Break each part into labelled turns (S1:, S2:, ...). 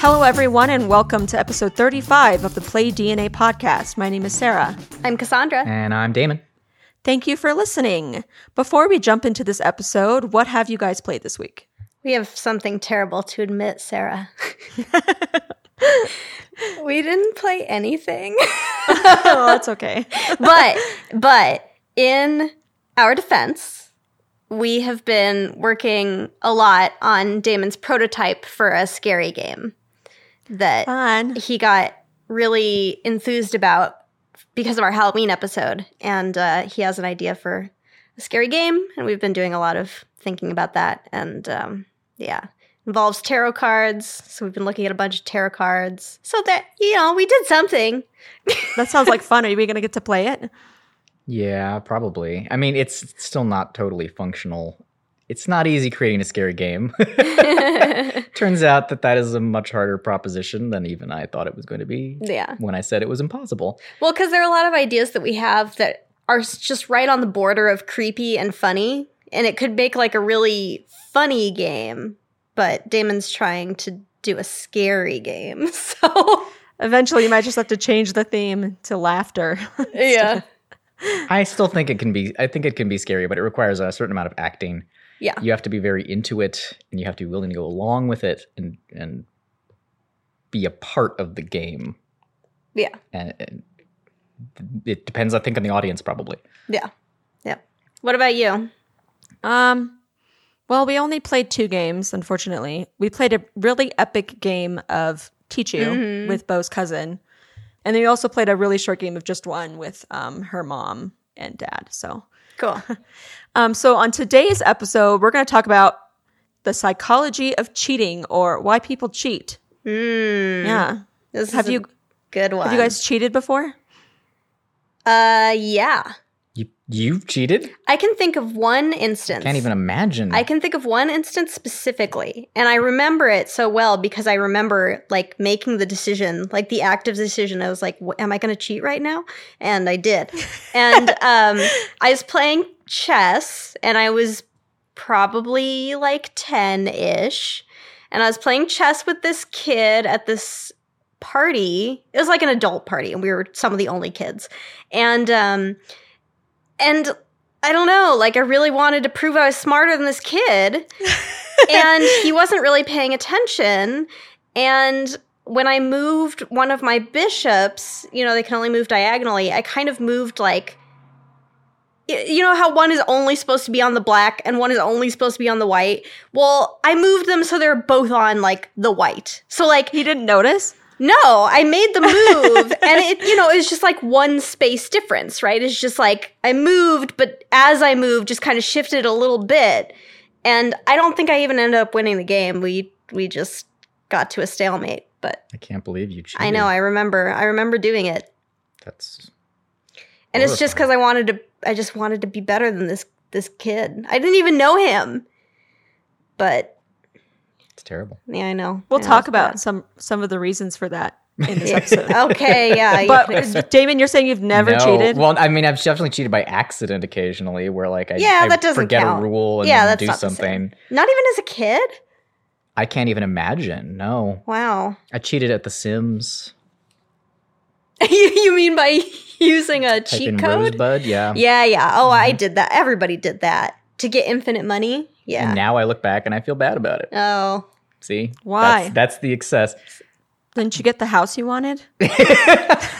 S1: Hello, everyone, and welcome to episode 35 of the Play DNA podcast. My name is Sarah.
S2: I'm Cassandra.
S3: And I'm Damon.
S1: Thank you for listening. Before we jump into this episode, what have you guys played this week?
S2: We have something terrible to admit, Sarah. we didn't play anything.
S1: oh, that's okay.
S2: but but in our defense, we have been working a lot on Damon's prototype for a scary game that
S1: Fun.
S2: he got really enthused about because of our Halloween episode. And uh, he has an idea for a scary game, and we've been doing a lot of thinking about that. And um, yeah, involves tarot cards. So we've been looking at a bunch of tarot cards. So that you know, we did something.
S1: That sounds like fun. Are we going to get to play it?
S3: Yeah, probably. I mean, it's still not totally functional. It's not easy creating a scary game. Turns out that that is a much harder proposition than even I thought it was going to be
S2: Yeah.
S3: when I said it was impossible.
S2: Well, because there are a lot of ideas that we have that are just right on the border of creepy and funny, and it could make like a really funny game. But Damon's trying to do a scary game, so
S1: Eventually, you might just have to change the theme to laughter.
S2: yeah,
S3: I still think it can be I think it can be scary, but it requires a certain amount of acting.
S2: Yeah,
S3: You have to be very into it and you have to be willing to go along with it and and be a part of the game.
S2: yeah,
S3: And, and it depends I think on the audience probably.
S2: yeah, yeah. What about you?
S1: Um, well, we only played two games, unfortunately. We played a really epic game of Tichu
S2: Mhm.
S1: with Bo's cousin. And then we also played a really short game of just one with um, her mom and dad. So,
S2: Cool.
S1: um, so on today's episode, we're going to talk about the psychology of cheating or why people cheat.
S2: Hmm.
S1: Yeah.
S2: This
S1: Have
S2: is a
S1: you
S2: good one?
S1: have you guys cheated before?
S2: Uh, yeah.
S3: You you've cheated?
S2: I can think of one instance.
S3: Can't even imagine.
S2: I can think of one instance specifically, and I remember it so well because I remember like making the decision, like the active decision. I was like, "Am I going to cheat right now?" And I did. and um, I was playing chess, and I was probably like ten ish, and I was playing chess with this kid at this party. It was like an adult party, and we were some of the only kids, and um, and I don't know, like I really wanted to prove I was smarter than this kid. and he wasn't really paying attention. And when I moved one of my bishops, you know, they can only move diagonally, I kind of moved like you know how one is only supposed to be on the black and one is only supposed to be on the white? Well, I moved them so they're both on like the white. So like
S1: He didn't notice?
S2: no, I made the move, and it, you know, it's just like one space difference, right? It's just like I moved, but as I moved, just kind of shifted a little bit, and I don't think I even ended up winning the game. We we just got to a stalemate, but
S3: I can't believe you cheated.
S2: I know I remember I remember doing it,
S3: That's
S2: and it's just because I wanted to. I just wanted to be better than this this kid. I didn't even know him, but
S3: it's terrible.
S2: yeah, I know.
S1: We'll
S2: I know
S1: talk about
S2: bad.
S1: some some of the reasons for that in this episode.
S2: okay, yeah,
S1: But Damon, you're saying you've never
S3: No.
S1: cheated?
S3: Well, I mean, I've definitely cheated by accident occasionally, where like I,
S2: Yeah,
S3: I
S2: that doesn't
S3: forget
S2: count.
S3: a rule and
S2: Yeah, that's
S3: do
S2: not
S3: something.
S2: not even as a kid.
S3: I can't even imagine. No,
S2: Wow.
S3: I cheated at The Sims.
S2: you, you mean by using a
S3: Type
S2: cheat
S3: in
S2: code?
S3: Rosebud, yeah.
S2: Yeah, yeah. Oh, I mm-hmm. did that. Everybody did that to get infinite money. Yeah.
S3: And now I look back and I feel bad about it.
S2: oh,
S3: See,
S1: Why?
S3: That's, that's the excess.
S1: Didn't you get the house you wanted?
S3: well,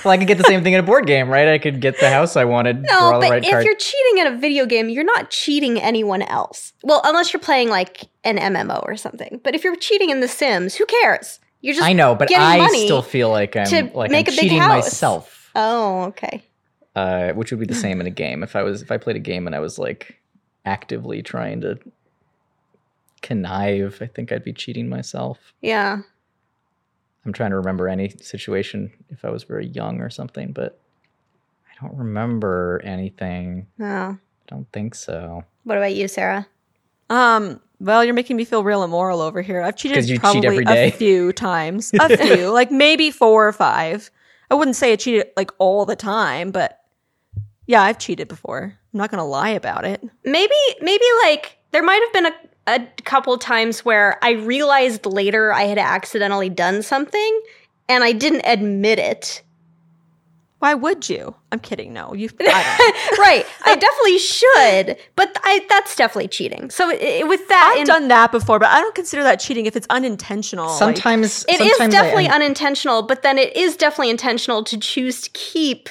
S3: I could get the same thing in a board game, right? I could get the house I wanted. draw
S2: no,
S3: the
S2: but
S3: right
S2: if
S3: card.
S2: you're cheating in a video game, you're not cheating anyone else. Well, unless you're playing like an MMO or something. But if you're cheating in The Sims, who cares? You're just
S3: I know, but I still feel like I'm
S2: to
S3: like
S2: make
S3: I'm
S2: a big
S3: cheating
S2: house.
S3: myself.
S2: Oh, okay.
S3: uh, which would be the same in a game. If I was if I played a game and I was like actively trying to connive, I think I'd be cheating myself.
S2: Yeah.
S3: I'm trying to remember any situation if I was very young or something, but I don't remember anything.
S2: Oh.
S3: I don't think so.
S2: What about you, Sarah?
S1: Um, well, you're making me feel real immoral over here. I've cheated
S3: you cheat
S1: probably a few times. A few, like maybe four or five. I wouldn't say I cheated like all the time, but yeah, I've cheated before. I'm not gonna lie about it.
S2: Maybe maybe like there might have been a a couple times where I realized later I had accidentally done something and I didn't admit it.
S1: Why would you? I'm kidding. No, you. I
S2: right. I definitely should, but I, that's definitely cheating. So i with that,
S1: I've
S2: in-
S1: done that before, but I don't consider that cheating if it's unintentional. like-
S3: Sometimes
S2: It is
S3: sometimes I
S2: definitely
S3: end-
S2: unintentional, but then it is definitely intentional to choose to keep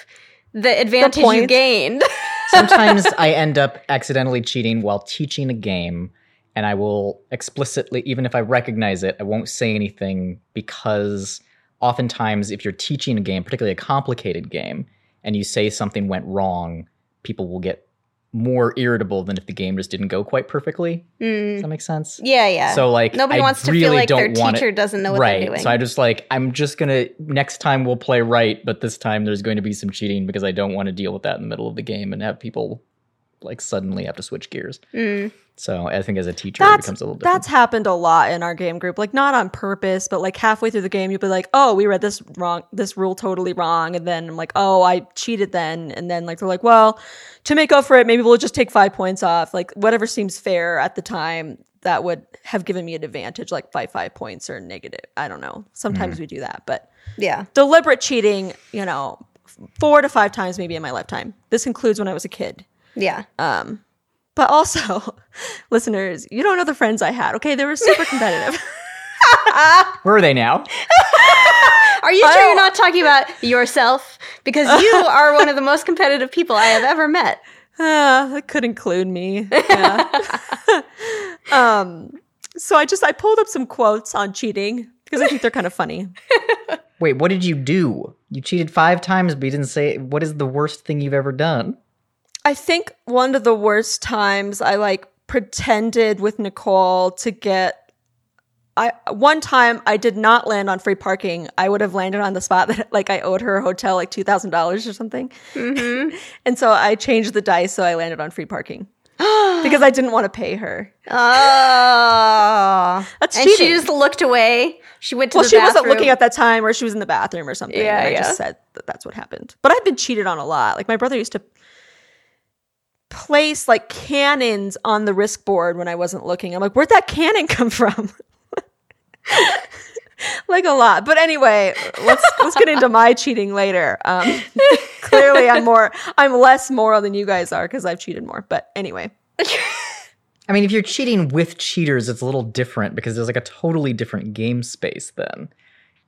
S2: the advantage you gained.
S3: sometimes I end up accidentally cheating while teaching a game, and I will explicitly, even if I recognize it, I won't say anything because oftentimes, if you're teaching a game, particularly a complicated game, and you say something went wrong, people will get more irritable than if the game just didn't go quite perfectly. Does that mm. make sense?
S2: yeah, yeah.
S3: So like,
S2: nobody
S3: I
S2: wants to
S3: really
S2: feel like their
S3: don't it-
S2: teacher doesn't know what
S3: right.
S2: they're doing.
S3: So I just like I'm just gonna next time we'll play right, but this time there's going to be some cheating because I don't want to deal with that in the middle of the game and have people like suddenly have to switch gears.
S2: Mm.
S3: So I think as a teacher it
S1: that's
S3: becomes a little different.
S1: that's happened a lot in our game group. Like not on purpose, but like halfway through the game, you'll be like, "Oh, we read this wrong, this rule totally wrong," and then I'm like, "Oh, I cheated then," and then like they're like, "Well, to make up for it, maybe we'll just take five points off." Like whatever seems fair at the time that would have given me an advantage, like by five points or negative. I don't know. Sometimes we do that, but
S2: yeah.
S1: deliberate cheating, you know, four to five times maybe in my lifetime. This includes when I was a kid.
S2: Yeah.
S1: Um, but also, listeners, you don't know the friends I had. Okay, they were super competitive.
S3: Where are they now?
S2: Are you sure you're not talking about yourself? Because you are one of the most competitive people I have ever met.
S1: Ah, that could include me. Yeah. um, so I just I pulled up some quotes on cheating because I think they're kind of funny.
S3: Wait, what did you do? You cheated five times, but you didn't say what is the worst thing you've ever done.
S1: I think one of the worst times I like pretended with Nicole to get I one time I did not land on free parking. I would have landed on the spot that like I owed her a hotel like two thousand dollars or something. Mm-hmm. and so I changed the dice so I landed on free parking. because I didn't want to pay her.
S2: Oh.
S1: That's
S2: and she just looked away. She went to
S1: Well, she
S2: bathroom.
S1: wasn't looking at that time, or she was in the bathroom or something.
S2: Yeah,
S1: and I
S2: yeah.
S1: just said that that's what happened. But I've been cheated on a lot. Like my brother used to place like cannons on the risk board when I wasn't looking. I'm like, where'd that cannon come from? like a lot. But anyway, let's let's get into my cheating later. Um, clearly, I'm more, I'm less moral than you guys are because I've cheated more. But anyway,
S3: I mean, if you're cheating with cheaters, it's a little different because there's like a totally different game space then.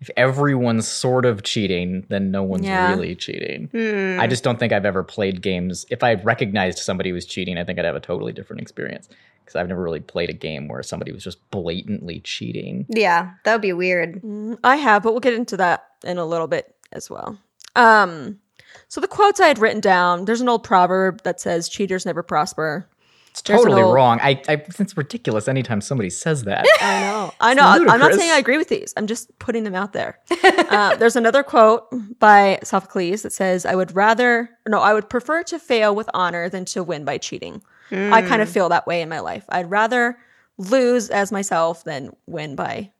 S3: If everyone's sort of cheating, then no one's
S1: Yeah.
S3: really cheating.
S2: Hmm.
S3: I just don't think I've ever played games. If I recognized somebody was cheating, I think I'd have a totally different experience because I've never really played a game where somebody was just blatantly cheating.
S2: Yeah, that would be weird.
S1: Mm, I have, but we'll get into that in a little bit as well. Um, so the quotes I had written down, there's an old proverb that says cheaters never prosper.
S3: It's totally
S1: old-
S3: wrong. I, I it's ridiculous anytime somebody says that.
S1: I know. I know. I'm not saying I agree with these. I'm just putting them out there. uh, there's another quote by Sophocles that says, I would rather, no, I would prefer to fail with honor than to win by cheating. I kind of feel that way in my life. I'd rather lose as myself than win by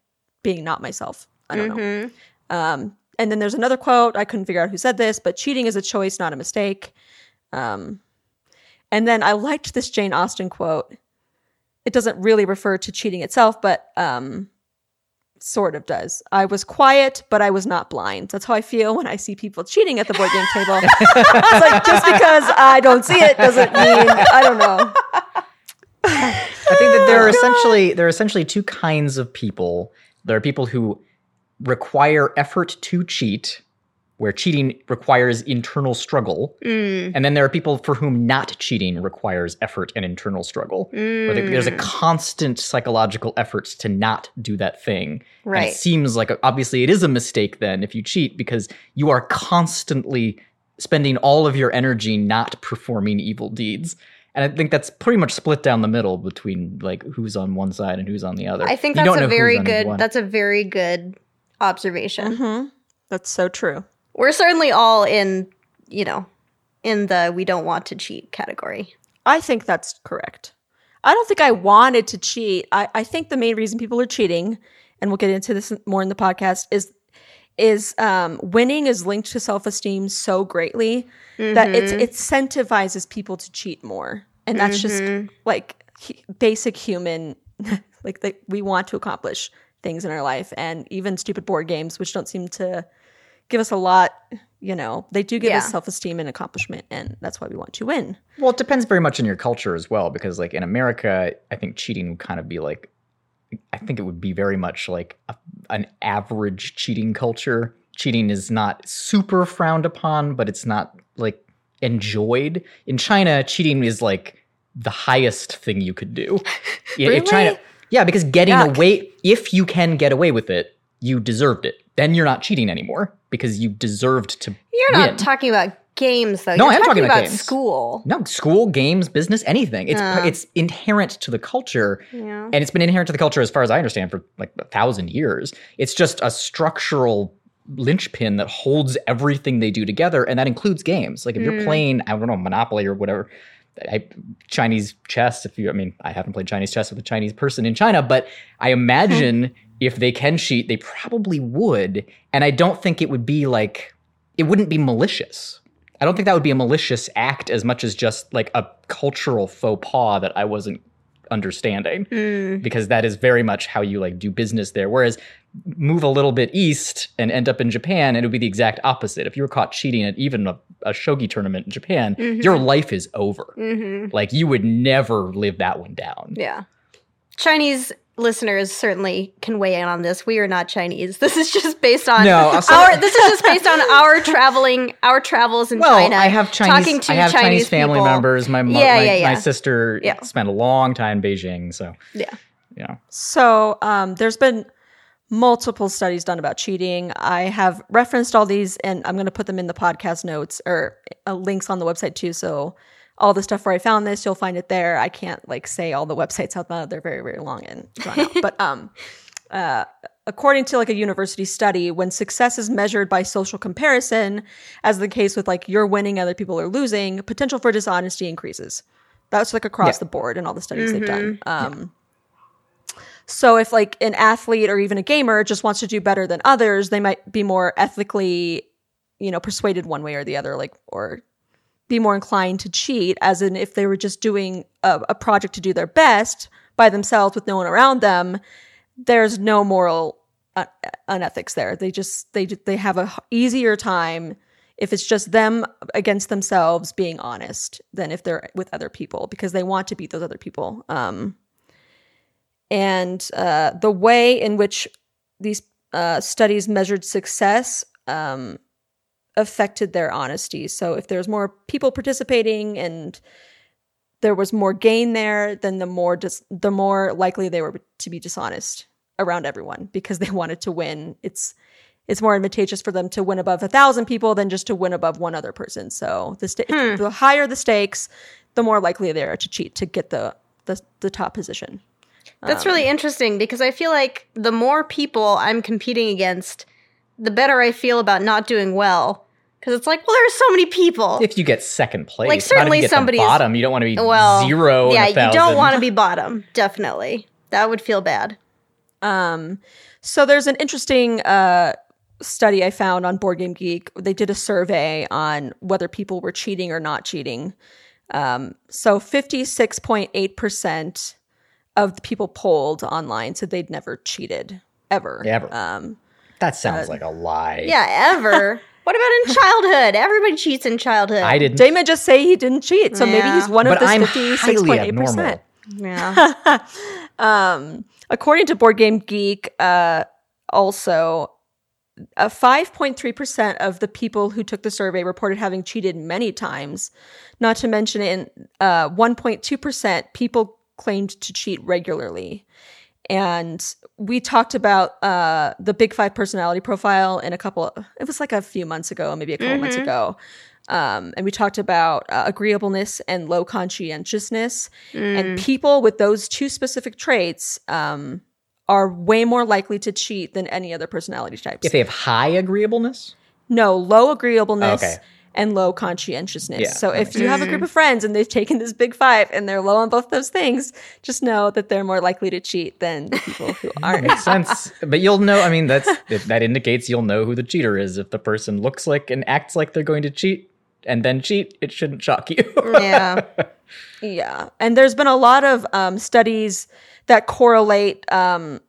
S1: being not myself. I don't know. Um, and then there's another quote. I couldn't figure out who said this, but cheating is a choice, not a mistake. Um, and then I liked this Jane Austen quote. It doesn't really refer to cheating itself, but um, sort of does. I was quiet, but I was not blind. That's how I feel when I see people cheating at the board game table. it's like just because I don't see it doesn't mean I don't know.
S3: I think that there are essentially there are essentially two kinds of people. There are people who require effort to cheat, where cheating requires internal struggle, and then there are people for whom not cheating requires effort and internal struggle. Where there's a constant psychological effort to not do that thing. And
S2: Right.
S3: it seems like obviously it is a mistake then if you cheat because you are constantly spending all of your energy not performing evil deeds. And I think that's pretty much split down the middle between like who's on one side and who's on the other.
S2: I think that's a very good. That's a very good observation.
S1: hmm That's so true.
S2: We're certainly all in, you know, in the we don't want to cheat category.
S1: I think that's correct. I don't think I wanted to cheat. I, I think the main reason people are cheating, and we'll get into this more in the podcast, is is um, winning is linked to self esteem so greatly that it's, it incentivizes people to cheat more, and that's just like hu- basic human like that we want to accomplish things in our life and even stupid board games which don't seem to give us a lot you know they do give
S2: Yeah.
S1: us self-esteem and accomplishment and that's why we want to win
S3: Well, it depends very much on your culture as well, because like in America, I think cheating would kind of be like, I think it would be very much like a, an average cheating culture. Cheating is not super frowned upon, but it's not like enjoyed. In China, cheating is like the highest thing you could do. Yeah, if China,
S1: Really?
S3: yeah, because getting
S1: Yuck.
S3: away, if you can get away with it, you deserved it. Then you're not cheating anymore because you deserved to.
S2: You're not
S3: win.
S2: talking about games, though.
S3: No,
S2: You're
S3: I am talking about
S2: about
S3: games.
S2: school.
S3: No, school, games, business, anything. It's
S2: Uh.
S3: it's inherent to the culture,
S2: Yeah.
S3: and it's been inherent to the culture as far as I understand for like a thousand years. It's just a structural linchpin that holds everything they do together, and that includes games. Like if you're
S2: Mm.
S3: playing, I don't know, Monopoly or whatever. I, Chinese chess. If you, I mean, I haven't played Chinese chess with a Chinese person in China, but I imagine if they can cheat, they probably would. And I don't think it would be like it wouldn't be malicious. I don't think that would be a malicious act as much as just like a cultural faux pas that I wasn't understanding
S2: Mm.
S3: because that is very much how you like do business there. Whereas move a little bit east and end up in Japan, and it would be the exact opposite. If you were caught cheating at even a, a shogi tournament in Japan, your life is over.
S2: hmm
S3: Like you would never live that one down.
S2: Yeah. Chinese listeners certainly can weigh in on this. We are not Chinese. This is just based on
S3: No, also-
S2: our. This is just based on our traveling, our travels in
S3: Well,
S2: China.
S3: I have Chinese.
S2: talking to
S3: I have Chinese,
S2: Chinese
S3: family
S2: people.
S3: members. My mo-
S2: Yeah,
S3: my,
S2: yeah, yeah.
S3: my sister
S2: Yeah.
S3: spent a long time in Beijing, so
S2: Yeah.
S3: yeah.
S1: So um, there's been multiple studies done about cheating. I have referenced all these, and I'm going to put them in the podcast notes or uh, links on the website too. So all the stuff where I found this, you'll find it there. I can't like say all the websites out loud; they're very, very long and drawn out. but um, uh, according to like a university study, when success is measured by social comparison, as the case with like you're winning, other people are losing, potential for dishonesty increases. That's like across
S3: Yeah.
S1: the board in all the studies they've done. Um, so if like an athlete or even a gamer just wants to do better than others, they might be more ethically, you know, persuaded one way or the other, like or be more inclined to cheat. As in, if they were just doing a, a project to do their best by themselves with no one around them, there's no moral uh, unethics there. They just they they have a easier time if it's just them against themselves being honest than if they're with other people because they want to beat those other people. Um, and uh, the way in which these uh, studies measured success um, affected their honesty. So if there's more people participating and there was more gain there, then the more dis- the more likely they were to be dishonest around everyone because they wanted to win. It's it's more advantageous for them to win above a thousand people than just to win above one other person. So the sta-
S2: Hmm.
S1: the higher the stakes, the more likely they are to cheat to get the the, the top position.
S2: That's really interesting because I feel like the more people I'm competing against, the better I feel about not doing well. Because it's like, well, there are so many people.
S3: If you get second place,
S2: Like, certainly
S3: you get
S2: somebody's-
S3: the bottom. You don't want to be
S2: well,
S3: zero.
S2: yeah,
S3: in a
S2: you don't want to be bottom. Definitely, that would feel bad.
S1: Um, so there's an interesting uh, study I found on Board Game Geek. They did a survey on whether people were cheating or not cheating. Um, so 56.8% of the people polled online said they'd never cheated ever.
S3: Ever.
S1: Um,
S3: That sounds like a lie.
S2: Yeah, ever. what about in childhood? Everybody cheats in childhood.
S3: I didn't.
S1: Damon just say he didn't cheat, so maybe he's one of
S3: but
S1: this
S3: I'm
S1: 56.8%.
S3: abnormal.
S2: Yeah.
S1: um, according to Board Game Geek, uh, also, uh, 5.3% of the people who took the survey reported having cheated many times. Not to mention, in uh, 1.2%, people claimed to cheat regularly. And we talked about uh, the Big Five personality profile in a couple, it was like a few months ago, maybe a couple months ago. Um, and we talked about uh, agreeableness and low conscientiousness. And people with those two specific traits um, are way more likely to cheat than any other personality types.
S3: If they have high agreeableness,
S1: no, low agreeableness
S3: Okay.
S1: And low conscientiousness.
S3: Yeah,
S1: so if you have a group of friends and they've taken this big five and they're low on both those things, just know that they're more likely to cheat than the people who aren't.
S3: makes sense. but you'll know. I mean, that's that indicates you'll know who the cheater is if the person looks like and acts like they're going to cheat. and then cheat, it shouldn't shock you.
S2: Yeah.
S1: Yeah. And there's been a lot of um, studies that correlate. Um,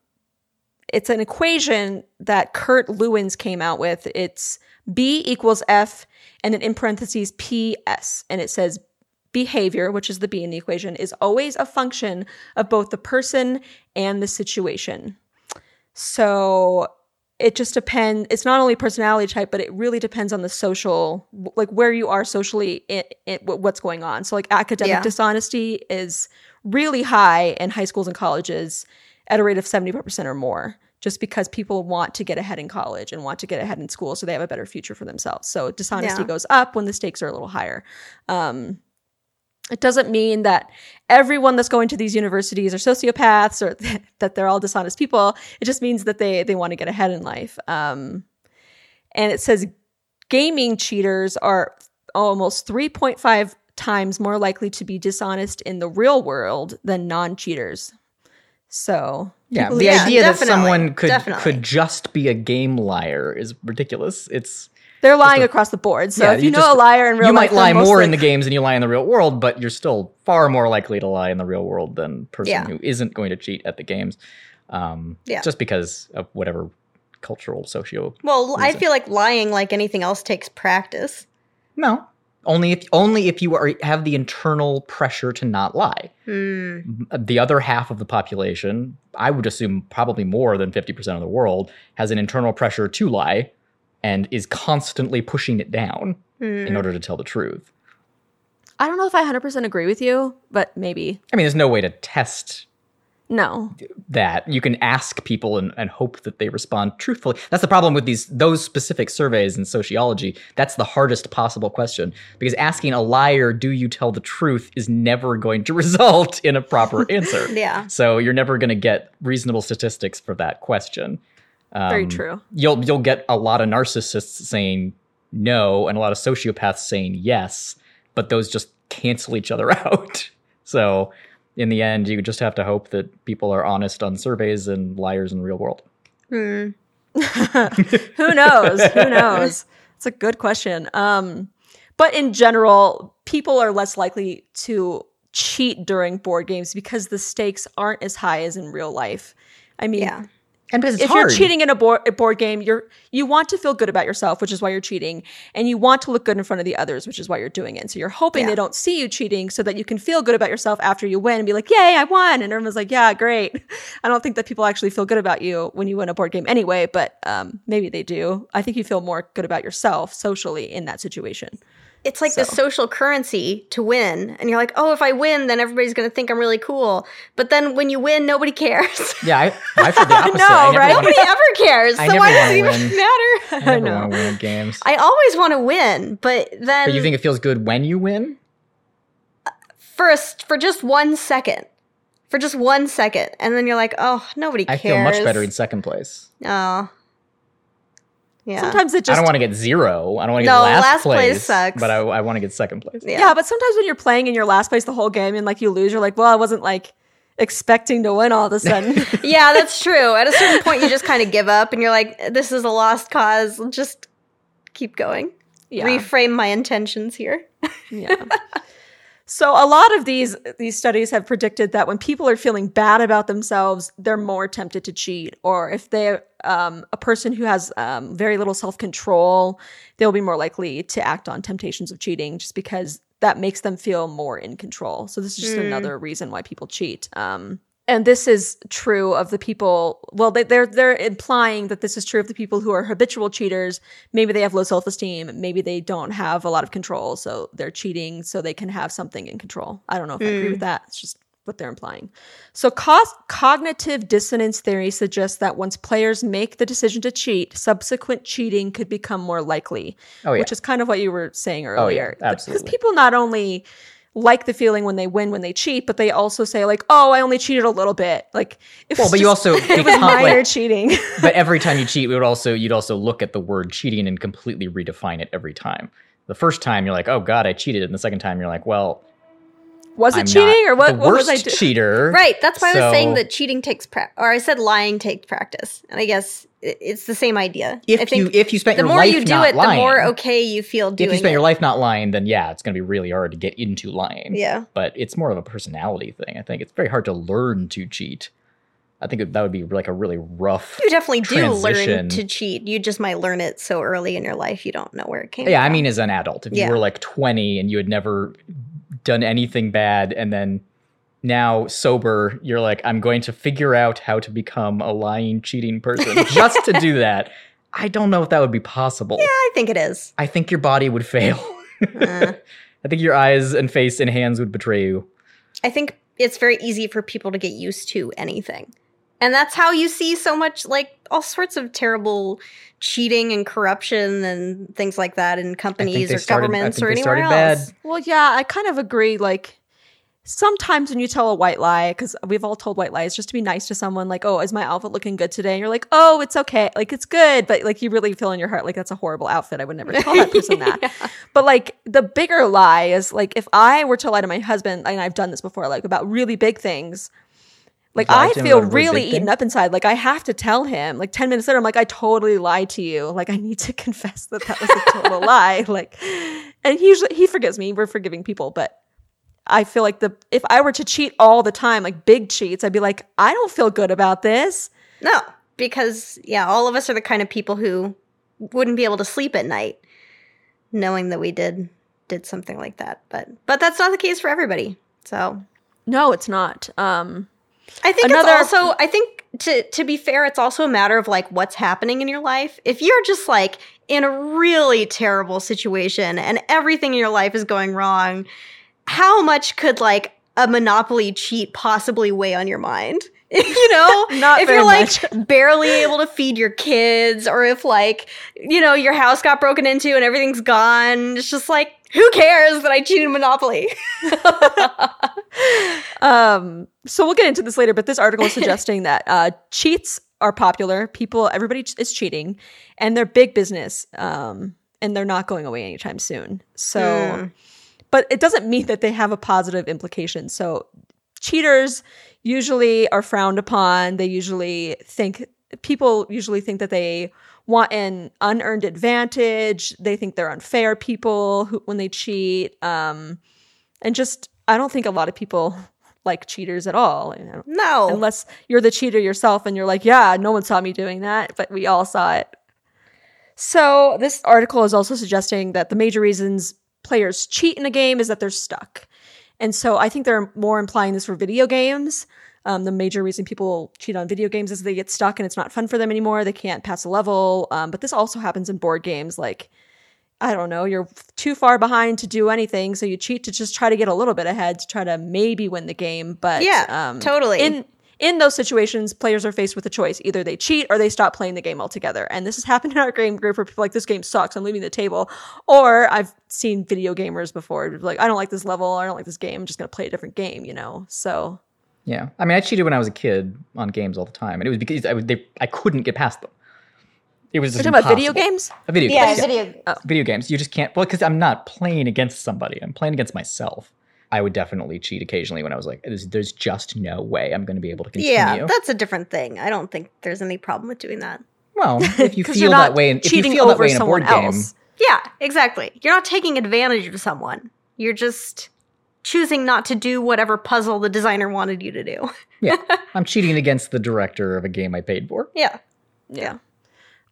S1: it's an equation that Kurt Lewins came out with. It's B equals F and then in parentheses PS. And it says behavior, which is the B in the equation, is always a function of both the person and the situation. So it just depends. It's not only personality type, but it really depends on the social, like where you are socially, in, in, what's going on. So, like academic
S2: Yeah.
S1: dishonesty is really high in high schools and colleges at a rate of 75% or more, just because people want to get ahead in college and want to get ahead in school so they have a better future for themselves. So, dishonesty
S2: Yeah.
S1: goes up when the stakes are a little higher. Um, it doesn't mean that everyone that's going to these universities are sociopaths or that they're all dishonest people. It just means that they they want to get ahead in life. Um, and it says gaming cheaters are almost 3.5 times more likely to be dishonest in the real world than non-cheaters. So
S3: Yeah,
S1: people
S3: the
S2: Yeah,
S3: idea that someone could
S2: definitely.
S3: could just be a game liar is ridiculous. It's
S1: they're lying across the board. So
S3: Yeah,
S1: if you,
S3: you
S1: know
S3: just-
S1: a liar in real life,
S3: you
S1: life,
S3: might lie more in the games than you lie in the real world, but you're still far more likely to lie in the real world than person
S2: Yeah.
S3: who isn't going to cheat at the games. Um,
S2: Yeah.
S3: just because of whatever cultural socio.
S2: Well, I feel like lying, like anything else, takes practice.
S3: No, only if only if you are have the internal pressure to not lie.
S2: Hmm.
S3: The other half of the population, I would assume probably more than 50% of the world, has an internal pressure to lie and is constantly pushing it down
S2: Hmm.
S3: in order to tell the truth.
S1: I don't know if I 100% agree with you, but maybe.
S3: I mean, there's no way to test
S1: No.
S3: that. You can ask people and, and hope that they respond truthfully. That's the problem with these those specific surveys in sociology. That's the hardest possible question because asking a liar, "Do you tell the truth?" is never going to result in a proper answer.
S2: Yeah.
S3: So you're never going to get reasonable statistics for that question.
S1: Very
S3: Um,
S1: true.
S3: You'll you'll get a lot of narcissists saying no and a lot of sociopaths saying yes, but those just cancel each other out. So in the end, you just have to hope that people are honest on surveys and liars in the real world.
S2: Hmm.
S1: Who knows? Who knows? It's a good question. Um, but in general, people are less likely to cheat during board games because the stakes aren't as high as in real life. I mean,
S2: Yeah.
S3: And it's
S1: if
S3: hard.
S1: you're cheating in a board, a board game, you're you want to feel good about yourself, which is why you're cheating, and you want to look good in front of the others, which is why you're doing it. So you're hoping
S2: Yeah.
S1: they don't see you cheating, so that you can feel good about yourself after you win and be like, "Yay, I won!" And everyone's like, "Yeah, great." I don't think that people actually feel good about you when you win a board game anyway, but um, maybe they do. I think you feel more good about yourself socially in that situation.
S2: It's like the
S1: So.
S2: social currency to win. And you're like, oh, if I win, then everybody's going to think I'm really cool. But then when you win, nobody cares.
S3: yeah, I, I feel the opposite. never
S1: right?
S3: wanna-
S2: nobody ever cares.
S3: I
S2: so why does it even
S3: win.
S2: matter?
S3: I never
S1: know.
S3: want to win games.
S2: I always want to win, but then
S3: but you think it feels good when you win?
S2: first for just one second. For just one second. And then you're like, oh, nobody
S3: I feel much better in second place.
S2: Oh. Yeah.
S1: Sometimes it just.
S3: I don't want to get zero. I don't want to get last,
S2: last place
S3: place,
S2: sucks.
S3: But I, I want to get second place.
S2: yeah.
S1: yeah. but sometimes when you're playing in your last place the whole game and like you lose, you're like, "Well, I wasn't like expecting to win all of a sudden."
S2: yeah, that's true. At a certain point, you just kind of give up and you're like, this is a lost cause. Just keep going.
S1: yeah.
S2: Reframe my intentions here.
S1: Yeah. So a lot of these these studies have predicted that when people are feeling bad about themselves, they're more tempted to cheat. Or if they're um, a person who has um, very little self control, they'll be more likely to act on temptations of cheating, just because that makes them feel more in control. So this is just
S2: Mm.
S1: another reason why people cheat. Um, and this is true of the people. Well, they, they're they're implying that this is true of the people who are habitual cheaters. Maybe they have low self esteem. Maybe they don't have a lot of control, so they're cheating so they can have something in control. I don't know if I agree with hmm. that. It's just what they're implying. So, cos- cognitive dissonance theory suggests that once players make the decision to cheat, subsequent cheating could become more likely.
S3: Oh, yeah.
S1: Which is kind of what you were saying oh, earlier. Because
S3: absolutely.
S1: because people not only like the feeling when they win when they cheat, but they also say like, "Oh, I only cheated a little bit." Like, if
S3: Well,
S1: it's
S3: but you also
S1: it was minor
S3: like-
S1: cheating.
S3: but every time you cheat, we would also you'd also look at the word cheating and completely redefine it every time. The first time you're like, "Oh God, I cheated," and the second time you're like, "Well,
S1: was it
S3: I'm
S1: cheating
S3: not
S1: or what?
S3: the
S1: What
S3: worst
S1: was I doing?
S3: cheater?"
S2: Right. That's why I was saying that cheating takes practice, or I said lying takes practice. And I guess i- it's the same idea.
S3: If you if you spent
S2: the
S3: your
S2: more
S3: life
S2: you do
S3: not
S2: it,
S3: lying,
S2: the more okay you feel doing
S3: if you spent
S2: it.
S3: your life not lying, then yeah, it's going to be really hard to get into lying.
S2: yeah.
S3: But it's more of a personality thing. I think it's very hard to learn to cheat. I think that would be like a really rough.
S2: You definitely do learn to cheat. You just might learn it so early in your life you don't know where it came
S3: Yeah, I mean, as an adult, if
S2: Yeah.
S3: you were like 20 and you had never done anything bad, and then now sober, you're like, I'm going to figure out how to become a lying, cheating person just to do that. I don't know if that would be possible.
S2: Yeah, I think it is.
S3: I think your body would fail.
S2: Uh,
S3: I think your eyes and face and hands would betray you.
S2: I think it's very easy for people to get used to anything. And that's how you see so much like all sorts of terrible cheating and corruption and things like that in companies or
S3: started- I
S2: governments
S3: think
S2: or
S3: they
S2: anywhere
S3: started bad.
S2: else.
S1: Well, yeah, I kind of agree. Like sometimes when you tell a white lie, because we've all told white lies just to be nice to someone, like, "Oh, is my outfit looking good today?" And you're like, "Oh, it's okay, like it's good," but like you really feel in your heart like that's a horrible outfit. I would never tell that person that. But like the bigger lie is like if I were to lie to my husband, and I've done this before, like about really big things. Like I feel
S3: really
S1: really eaten
S3: thing?
S1: up inside. Like I have to tell him. Like ten minutes later, I'm like, I totally lied to you. Like I need to confess that that was a total lie. Like, and he usually he forgives me. We're forgiving people, but I feel like the if I were to cheat all the time, like big cheats, I'd be like, I don't feel good about this.
S2: No, because yeah, all of us are the kind of people who wouldn't be able to sleep at night knowing that we did did something like that. But but that's not the case for everybody. So
S1: No, it's not. Um,
S2: I think
S1: Another-
S2: it's also I think to to be fair, it's also a matter of like what's happening in your life. If you're just like in a really terrible situation and everything in your life is going wrong, how much could like a monopoly cheat possibly weigh on your mind? you know,
S1: Not
S2: if you're like barely able to feed your kids, or if like you know your house got broken into and everything's gone, it's just like who cares that I cheated Monopoly?
S1: um, so we'll get into this later, but this article is suggesting that uh, cheats are popular. People, everybody is cheating, and they're big business, um, and they're not going away anytime soon. So,
S2: Mm.
S1: But it doesn't mean that they have a positive implication. So, cheaters usually are frowned upon. They usually think people usually think that they want an unearned advantage. They think they're unfair people who, when they cheat. Um, and just I don't think a lot of people like cheaters at all. you know,
S2: No,
S1: Unless you're the cheater yourself and you're like, yeah, no one saw me doing that, but we all saw it. So this article is also suggesting that the major reasons players cheat in a game is that they're stuck. And so I think they're more implying this for video games. Um, the major reason people cheat on video games is they get stuck and it's not fun for them anymore. They can't pass a level. Um, but this also happens in board games. Like, I don't know, you're too far behind to do anything. So you cheat to just try to get a little bit ahead to try to maybe win the game. But
S2: Yeah,
S1: um,
S2: totally.
S1: In in those situations, players are faced with a choice: either they cheat or they stop playing the game altogether. And this has happened in our game group where people are like, "This game sucks. I'm leaving the table." Or I've seen video gamers before like, "I don't like this level. I don't like this game. I'm just gonna play a different game." You know. So
S3: Yeah, I mean, I cheated when I was a kid on games all the time, and it was because I, they, I couldn't get past them. It was
S1: we're
S3: just
S1: talking about video games.
S3: A video
S2: yeah,
S3: games, yeah.
S2: video. Oh.
S3: video games. You just can't. Well, because I'm not playing against somebody. I'm playing against myself. I would definitely cheat occasionally when I was like, "There's, there's just no way I'm going to be able to continue."
S2: Yeah, that's a different thing. I don't think there's any problem with doing that.
S3: well, if you
S1: 'Cause
S3: feel
S1: you're
S3: that
S1: not
S3: way, in, if you
S1: cheating
S3: feel that
S1: over
S3: way in a
S1: someone
S3: board game,
S1: else.
S2: Yeah, exactly. You're not taking advantage of someone. You're just choosing not to do whatever puzzle the designer wanted you to do.
S3: yeah, I'm cheating against the director of a game I paid for.
S2: Yeah.
S1: Yeah.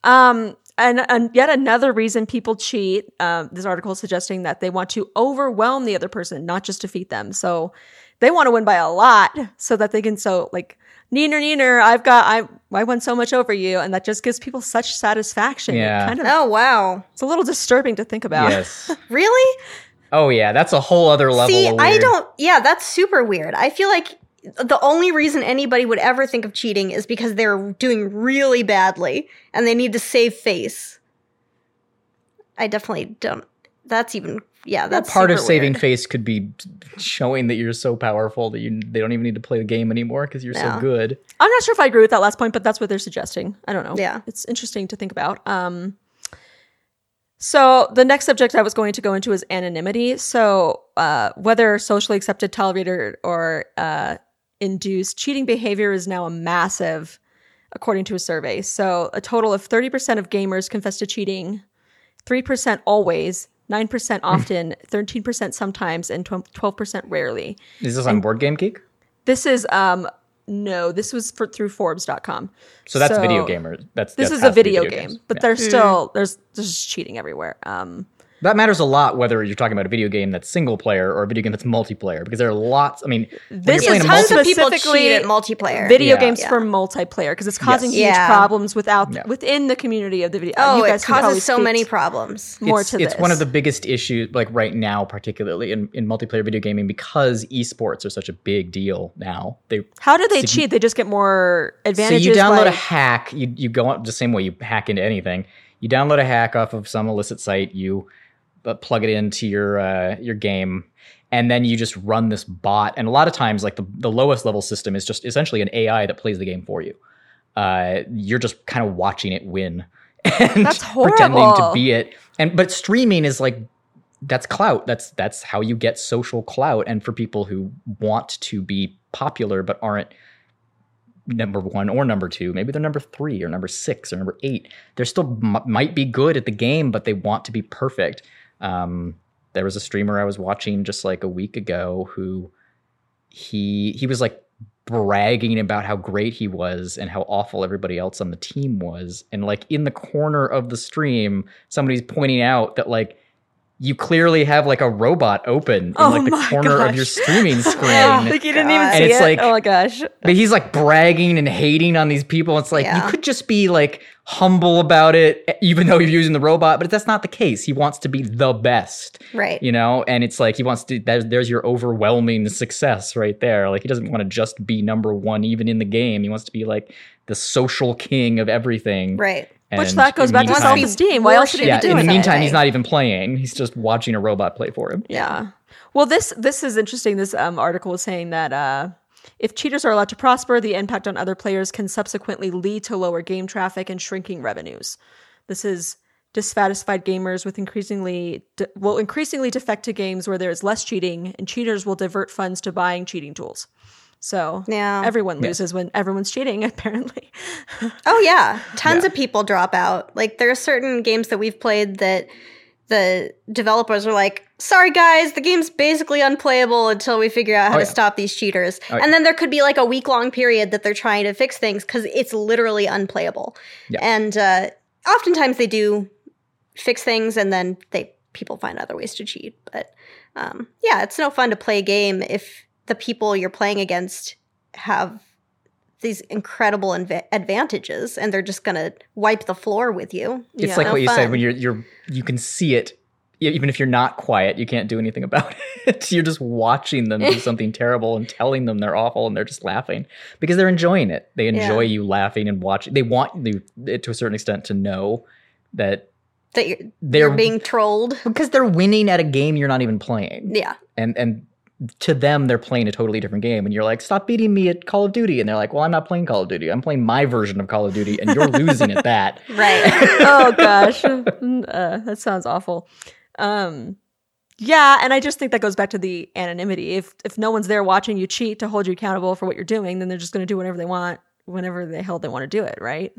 S1: Um, and, and yet another reason people cheat. Um, this article is suggesting that they want to overwhelm the other person, not just defeat them. So they want to win by a lot, so that they can so like neener neener. I've got I I won so much over you, and that just gives people such satisfaction.
S3: Yeah.
S1: kind of
S2: Oh wow.
S1: it's a little disturbing to think about.
S3: Yes.
S2: Really?
S3: oh yeah, that's a whole other level.
S2: See,
S3: of
S2: I don't. Yeah, that's super weird. I feel like the only reason anybody would ever think of cheating is because they're doing really badly and they need to save face. I definitely don't. That's even. Yeah,
S3: Well,
S2: that's
S3: part of saving
S2: weird.
S3: face could be showing that you're so powerful that you they don't even need to play the game anymore because you're
S2: Yeah.
S3: so good.
S1: I'm not sure if I agree with that last point, but that's what they're suggesting. I don't know.
S2: Yeah.
S1: It's interesting to think about. Um, so the next subject I was going to go into is anonymity. So uh, whether socially accepted, tolerated, or uh, induced cheating behavior is now a massive according to a survey. So a total of 30% of gamers confess to cheating, 3% always, 9% often, 13% sometimes, and 12% rarely.
S3: Is this on Board Game Geek?
S1: This is um no, this was for through Forbes.com.
S3: So that's video gamers. That's
S1: This
S3: that
S1: is a
S3: has to be
S1: video, game,
S3: games.
S1: but
S3: Yeah.
S1: there's still there's there's just cheating everywhere. Um,
S3: that matters a lot whether you're talking about a video game that's single player or a video game that's multiplayer because there are lots. I mean, when
S1: This is
S3: a
S2: Tons
S3: multi-
S2: of people
S1: Specifically,
S2: cheat at multiplayer.
S1: video
S3: Yeah.
S1: games
S2: Yeah.
S1: for multiplayer because it's causing
S3: Yes.
S1: huge
S2: Yeah.
S1: problems without
S3: Yeah.
S1: within the community of the video.
S2: oh,
S1: you
S2: it
S1: guys can
S2: causes so many problems.
S1: more
S3: it's,
S1: to
S3: it's
S1: this.
S3: one of the biggest issues like right now particularly in, in multiplayer video gaming because esports are such a big deal now they
S1: How do they
S3: Sign-
S1: cheat? They just get more
S3: so
S1: advantages.
S3: you download
S1: by-
S3: a hack you, you go on the same way you hack into anything you download a hack off of some illicit site you uh, plug it into your uh, your game. And then you just run this bot. And a lot of times like the, the lowest level system is just essentially an ai that plays the game for you. Uh, you're just kind of watching it win and pretending to be it. And but streaming is like that's clout. That's that's how you get social clout. And for people who want to be popular but aren't number one or number two maybe they're number three or number six or number eight they're still m- might be good at the game but they want to be perfect um, there was a streamer i was watching just like a week ago who he he was like bragging about how great he was and how awful everybody else on the team was. And like in the corner of the stream somebody's pointing out that like you clearly have like a robot open in
S1: Oh
S3: like the
S1: my
S3: corner of your streaming screen
S1: like you didn't even
S2: God.
S1: see
S3: it's
S1: it.
S3: like-
S1: oh my gosh.
S3: but he's like bragging and hating on these people. It's like
S2: Yeah.
S3: you could just be like humble about it, even though you're using the robot. But that's not the case. He wants to be the best,
S2: Right.
S3: you know. And it's like he wants to. There's, there's your overwhelming success right there. Like he doesn't want to just be number one, even in the game. He wants to be like the social king of everything.
S2: Right.
S1: Which that goes
S3: in
S1: back to self esteem. Why else he
S3: Yeah.
S1: be
S3: In
S1: doing
S3: the
S1: that?
S3: meantime, he's not even playing. He's just watching a robot play for him.
S1: Yeah. Well, this this is interesting. This um, article is saying that uh, if cheaters are allowed to prosper, the impact on other players can subsequently lead to lower game traffic and shrinking revenues. This is dissatisfied gamers with increasingly de- will increasingly defect to games where there is less cheating, and cheaters will divert funds to buying cheating tools. So
S2: Yeah.
S1: everyone loses when everyone's cheating. Apparently,
S2: Oh yeah, tons
S3: Yeah.
S2: of people drop out. Like there are certain games that we've played that the developers are like, "Sorry guys, the game's basically unplayable until we figure out how
S3: Oh,
S2: to stop these cheaters."
S3: Oh, yeah.
S2: and then there could be like a week long period that they're trying to fix things because it's literally unplayable.
S3: Yeah.
S2: And uh, oftentimes they do fix things, and then they people find other ways to cheat. But um, yeah, it's no fun to play a game if the people you're playing against have these incredible inv- advantages and they're just gonna wipe the floor with you
S3: It's
S1: Yeah.
S3: like
S2: No
S3: what you said when you're you're you can see it even if you're not quiet, you can't do anything about it. you're just watching them do something terrible and telling them they're awful and they're just laughing because they're enjoying it. They enjoy
S2: Yeah.
S3: you laughing and watching. They want you eh, to a certain extent to know that
S2: that you're,
S3: they're
S2: you're being trolled
S3: because they're winning at a game you're not even playing.
S2: yeah
S3: And and to them they're playing a totally different game and you're like stop beating me at Call of Duty and they're like well I'm not playing Call of Duty. I'm playing my version of Call of Duty and you're losing at that.
S2: right
S1: oh gosh, uh, that sounds awful. Um, yeah, and I just think that goes back to the anonymity. If if no one's there watching you cheat to hold you accountable for what you're doing, then they're just going to do whatever they want, whenever the hell they want to do it, right?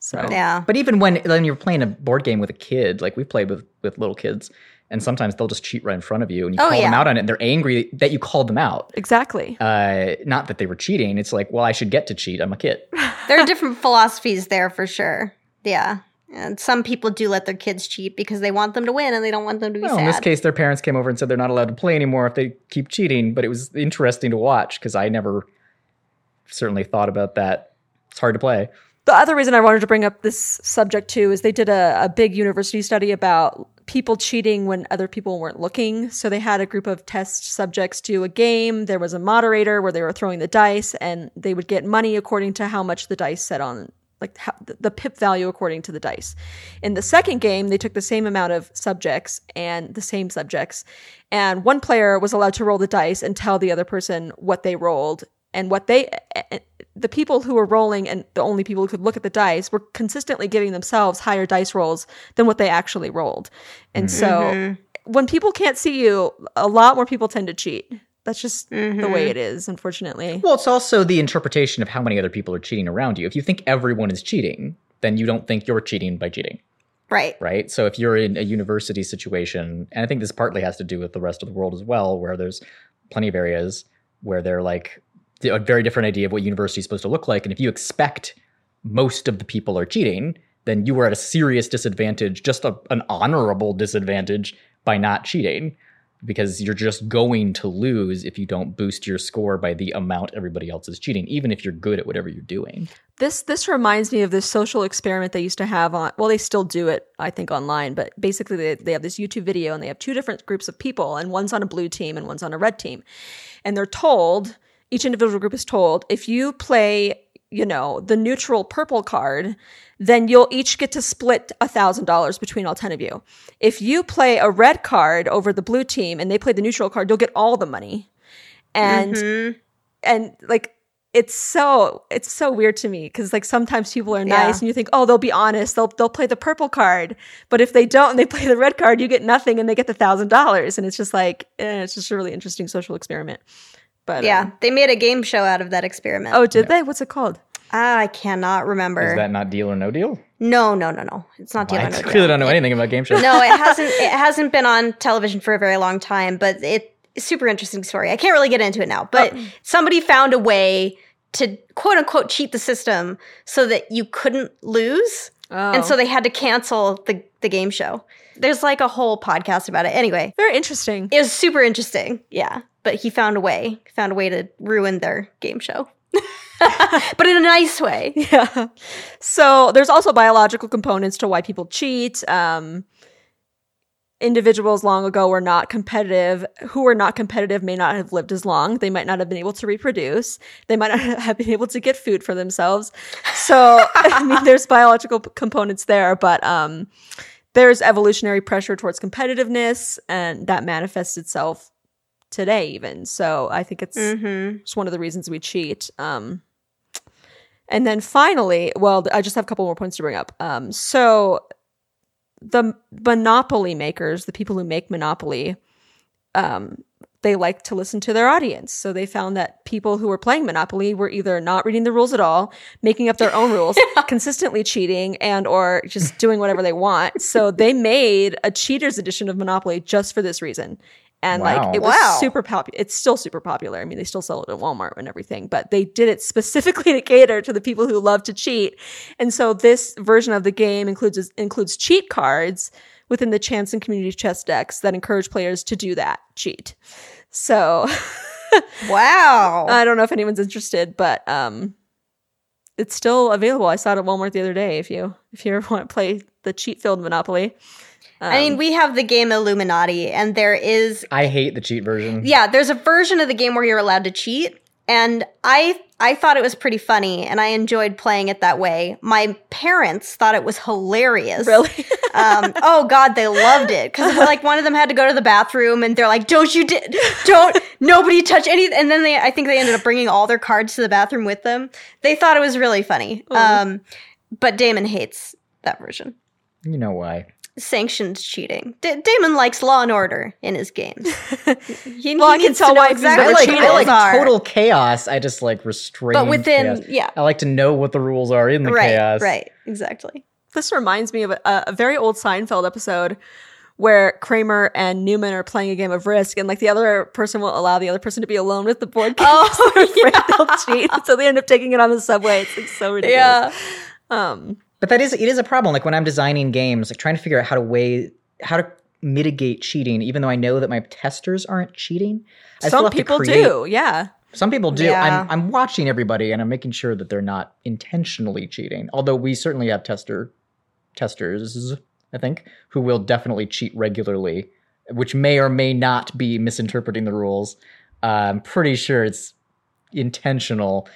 S1: So
S2: yeah
S3: But even when when you're playing a board game with a kid, like we played with with little kids, and sometimes they'll just cheat right in front of you, and you
S2: Oh,
S3: call them out on it, and they're angry that you called them out.
S1: exactly.
S3: Uh, not that they were cheating. It's like, well, I should get to cheat. I'm a kid.
S2: there are different philosophies there for sure yeah and some people do let their kids cheat because they want them to win and they don't want them to be
S3: Well,
S2: sad
S3: in this case, their parents came over and said they're not allowed to play anymore if they keep cheating. But it was interesting to watch because I never certainly thought about that. It's hard to play.
S1: The other reason I wanted to bring up this subject too is they did a, a big university study about people cheating when other people weren't looking. So they had a group of test subjects do a game. There was a moderator where they were throwing the dice, and they would get money according to how much the dice set on, like how, the pip value according to the dice. In the second game, they took the same amount of subjects and the same subjects, and one player was allowed to roll the dice and tell the other person what they rolled and what they the people who were rolling and the only people who could look at the dice were consistently giving themselves higher dice rolls than what they actually rolled. And so
S2: Mm-hmm.
S1: when people can't see you, a lot more people tend to cheat. That's just the way it is, unfortunately.
S3: Well, it's also the interpretation of how many other people are cheating around you. If you think everyone is cheating, then you don't think you're cheating by cheating,
S2: Right.
S3: right? So if you're in a university situation, and I think this partly has to do with the rest of the world as well, where there's plenty of areas where they're like a very different idea of what university is supposed to look like. And if you expect most of the people are cheating, then you are at a serious disadvantage, just a, an honorable disadvantage by not cheating because you're just going to lose if you don't boost your score by the amount everybody else is cheating, even if you're good at whatever you're doing.
S1: This this reminds me of this social experiment they used to have on. Well, they still do it, I think, online. But basically, they they have this YouTube video, and they have two different groups of people, and one's on a blue team and one's on a red team, and they're told each individual group is told if you play, you know, the neutral purple card, then you'll each get to split a thousand dollars between all ten of you. If you play a red card over the blue team and they play the neutral card, you'll get all the money, and
S2: Mhm.
S1: and like it's so it's so weird to me because like sometimes people are nice
S2: Yeah.
S1: and you think oh they'll be honest they'll they'll play the purple card but if they don't and they play the red card you get nothing and they get the thousand dollars and it's just like eh, it's just a really interesting social experiment but
S2: Yeah,
S1: um,
S2: they made a game show out of that experiment.
S1: oh did they what's it called
S2: Ah, I cannot remember.
S3: Is that not deal or no deal?
S2: no, no, no, no. It's not Deal or No Deal.
S3: I clearly don't know anything about game shows.
S2: no, it hasn't. It hasn't been on television for a very long time, but it, it's super interesting story. I can't really get into it now, but
S1: Oh.
S2: somebody found a way to quote unquote cheat the system so that you couldn't lose,
S1: oh.
S2: and so they had to cancel the the game show. There's like a whole podcast about it. Anyway,
S1: very interesting
S2: it was super interesting. Yeah, but he found a way. Found a way to ruin their game show, but in a nice way.
S1: yeah. So there's also biological components to why people cheat. Um individuals long ago were not competitive who were not competitive may not have lived as long. They might not have been able to reproduce. They might not have been able to get food for themselves. So i mean there's biological components there but um there's evolutionary pressure towards competitiveness and that manifests itself today even so i think it's
S2: Mm-hmm.
S1: it's one of the reasons we cheat. Um, and then finally, well, I just have a couple more points to bring up. Um, so the monopoly makers, the people who make Monopoly, um, they like to listen to their audience. So they found that people who were playing Monopoly were either not reading the rules at all, making up their own rules, consistently cheating, and or just doing whatever they want. So they made a cheaters edition of Monopoly just for this reason. And
S3: Wow.
S1: like it was
S2: Wow.
S1: super popular. It's still super popular. I mean, they still sell it at Walmart and everything, but they did it specifically to cater to the people who love to cheat. And so this version of the game includes includes cheat cards within the chance and community chest decks that encourage players to do that cheat. So
S2: Wow.
S1: I don't know if anyone's interested, but um, it's still available. I saw it at Walmart the other day. If you if you ever want to play the cheat filled Monopoly,
S2: I mean,
S1: Um,
S2: we have the game Illuminati, and there is
S3: I hate the cheat version.
S2: yeah, there's a version of the game where you're allowed to cheat, and I I thought it was pretty funny, and I enjoyed playing it that way. My parents thought it was hilarious.
S1: really.
S2: um, oh God, they loved it because like one of them had to go to the bathroom, and they're like, "Don't you di- don't nobody touch any." And then they, I think they ended up bringing all their cards to the bathroom with them. They thought it was really funny. Um, but Damon hates that version.
S3: You know why?
S2: Sanctioned cheating. D- Damon likes Law and Order in his games. He,
S1: Well, I
S2: he
S1: can
S2: needs
S1: tell
S2: to know
S1: why, 'cause
S2: exactly
S1: never
S3: I
S2: what
S3: like,
S2: the
S1: cheated.
S3: I like
S2: are.
S3: total chaos. I just like restrain.
S2: But within,
S3: chaos.
S2: yeah,
S3: I like to know what the rules are in the
S2: right,
S3: chaos.
S2: right, exactly.
S1: This reminds me of a, a very old Seinfeld episode where Kramer and Newman are playing a game of Risk, and like the other person will allow the other person to be alone with the board game.
S2: Oh,
S1: so they're afraid they'll cheat, so they end up taking it on the subway. It's like so ridiculous. Um,
S3: But that is it is a problem. Like when I'm designing games, like trying to figure out how to weigh how to mitigate cheating, even though I know that my testers aren't cheating. I
S1: some people do, yeah.
S3: Some people do.
S2: Yeah.
S3: I'm I'm watching everybody and I'm making sure that they're not intentionally cheating. Although we certainly have tester testers, I think, who will definitely cheat regularly, which may or may not be misinterpreting the rules. Uh, I'm pretty sure it's intentional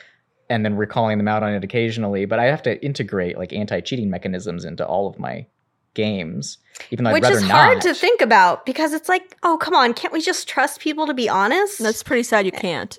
S3: and then recalling them out on it occasionally, but I have to integrate like anti-cheating mechanisms into all of my games, even though
S2: Which
S3: I'd rather
S2: is hard
S3: not.
S2: to think about because it's like, oh, come on, can't we just trust people to be honest?
S1: That's pretty sad. You eh. can't.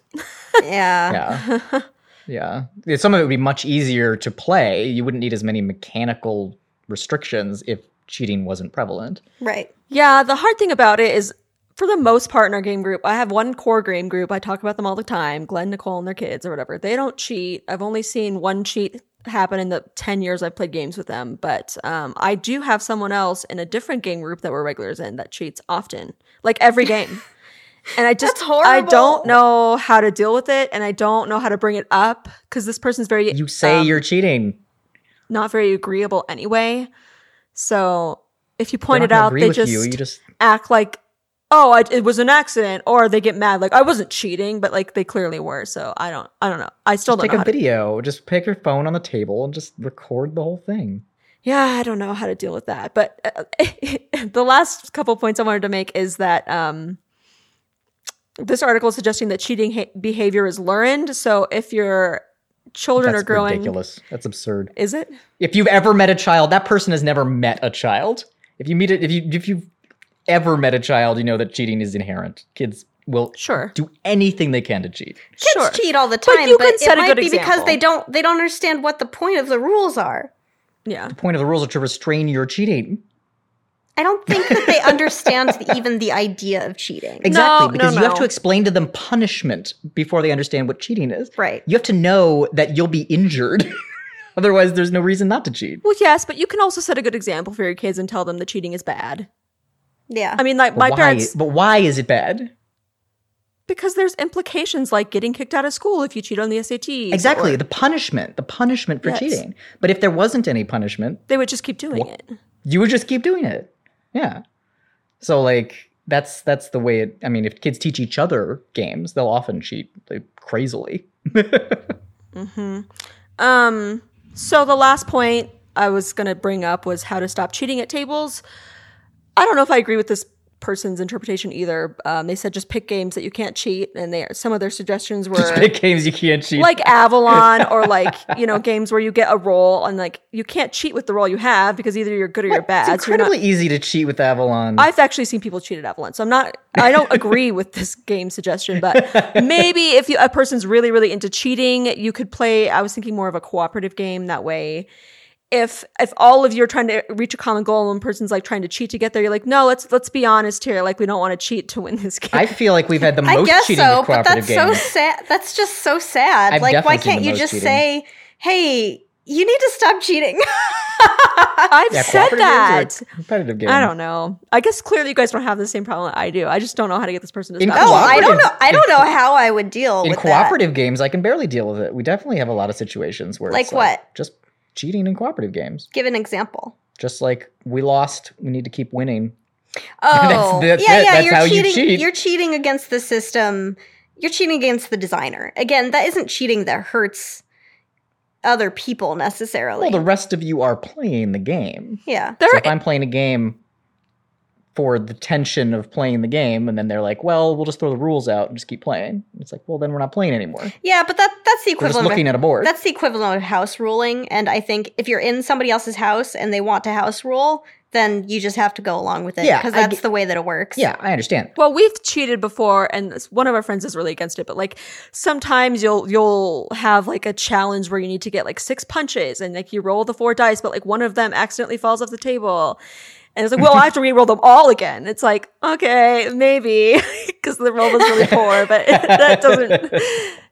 S2: yeah.
S3: Yeah. yeah. Yeah, Some of it would be much easier to play. You wouldn't need as many mechanical restrictions if cheating wasn't prevalent.
S2: Right.
S1: Yeah, the hard thing about it is for the most part in our game group, I have one core game group. I talk about them all the time. Glenn, Nicole, and their kids or whatever. They don't cheat. I've only seen one cheat happen in the 10 years I've played games with them. But um, I do have someone else in a different game group that we're regulars in that cheats often, like every game. And I just,
S2: That's
S1: I don't know how to deal with it. And I don't know how to bring it up because this person's very,
S3: You say
S1: um,
S3: you're cheating.
S1: not very agreeable anyway. So if you point it out, they just,
S3: you. You just
S1: act like, oh, I, it was an accident, or they get mad like I wasn't cheating, but like they clearly were. So I don't, I don't know. I still don't
S3: take a
S1: How to,
S3: video. Just pick your phone on the table and just record the whole thing.
S1: yeah, I don't know how to deal with that. But uh, the last couple points I wanted to make is that um, this article is suggesting that cheating ha- behavior is learned. So if your children
S3: That's
S1: are growing,
S3: ridiculous. That's absurd.
S1: is it?
S3: If you've ever met a child, that person has never met a child. If you meet it, if you if you've ever met a child, you know that cheating is inherent. Kids will
S1: Sure.
S3: do anything they can to cheat.
S2: Kids
S1: Sure.
S2: cheat all the
S1: But
S2: time,
S1: you
S2: but,
S1: can
S2: it
S1: set a
S2: might
S1: good
S2: be because they don't they don't understand what the point of the rules are.
S1: Yeah.
S3: The point of the rules are to restrain your cheating.
S2: I don't think that they understand the, even the idea of cheating.
S3: Exactly,
S1: no,
S3: because you have to explain to them punishment before they understand what cheating is.
S2: Right.
S3: You have to know that you'll be injured. Otherwise, there's no reason not to cheat.
S1: Well, yes, but you can also set a good example for your kids and tell them that cheating is bad.
S2: Yeah.
S1: I mean, like
S3: But
S1: my
S3: why,
S1: parents,
S3: but why is it bad?
S1: because there's implications like getting kicked out of school if you cheat on the SAT.
S3: Exactly,
S1: or
S3: the punishment, the punishment for
S1: Yes.
S3: cheating. But if there wasn't any punishment,
S1: they would just keep doing
S3: Wha-
S1: it.
S3: you would just keep doing it. Yeah. So like that's that's the way it I mean if kids teach each other games, they'll often cheat like, crazily.
S1: Um. So the last point I was going to bring up was how to stop cheating at tables. I don't know if I agree with this person's interpretation either. Um, they said just pick games that you can't cheat, and they some of their suggestions were
S3: Just pick games you can't cheat.
S1: like Avalon or like you know games where you get a role and like you can't cheat with the role you have because either you're good or you're bad.
S3: it's
S1: so not-
S3: easy to cheat with Avalon.
S1: I've actually seen people cheat at Avalon, so I'm not. I don't agree with this game suggestion, but maybe if you, a person's really, really into cheating, you could play. I was thinking more of a cooperative game that way. If if all of you are trying to reach a common goal and one person's like trying to cheat to get there, you're like, no, let's let's be honest here. Like we don't want to cheat to win this game.
S3: I feel like we've had the
S2: I
S3: most
S2: guess
S3: cheating
S2: so,
S3: with
S2: but
S3: cooperative
S2: that's so sad. That's just so sad.
S3: I've
S2: like, why can't you just
S3: cheating.
S2: say, "Hey, you need to stop cheating"?
S1: I've
S3: yeah,
S1: said that.
S3: competitive games.
S1: I don't know. I guess clearly you guys don't have the same problem I do. I just don't know how to get this person to
S3: In
S1: stop.
S2: oh. I don't know. I don't know how I would deal with it.
S3: In
S2: with
S3: cooperative games, I can barely deal with it. We definitely have a lot of situations where
S2: Like
S3: it's
S2: what?
S3: Just cheating in cooperative games.
S2: Give an example.
S3: Just like we lost, we need to keep winning.
S2: Oh,
S3: that's
S2: yeah,
S3: it.
S2: yeah.
S3: That's
S2: you're
S3: how you
S2: cheating.
S3: cheat.
S2: You're cheating against the system. You're cheating against the designer. Again, that isn't cheating that hurts other people necessarily.
S3: Well, the rest of you are playing the game.
S2: yeah.
S1: There
S3: So
S1: are
S3: if I'm playing a game for the tension of playing the game, and then they're like, "Well, we'll just throw the rules out and just keep playing," it's like, "Well, then we're not playing anymore.
S2: Yeah, but that that's the
S3: We're just
S2: equivalent.
S3: looking
S2: of,
S3: at a board."
S2: That's the equivalent of house ruling. And I think if you're in somebody else's house and they want to house rule, then you just have to go along with it.
S3: Yeah,
S2: because that's
S3: get-
S2: the way that it works.
S3: yeah, I understand.
S1: Well, we've cheated before, and this- one of our friends is really against it. But like sometimes you'll you'll have like a challenge where you need to get like six punches, and like you roll the four dice, but like one of them accidentally falls off the table, and it's like, well, I have to re-roll them all again. It's like, okay, maybe because the roll was really poor, but that doesn't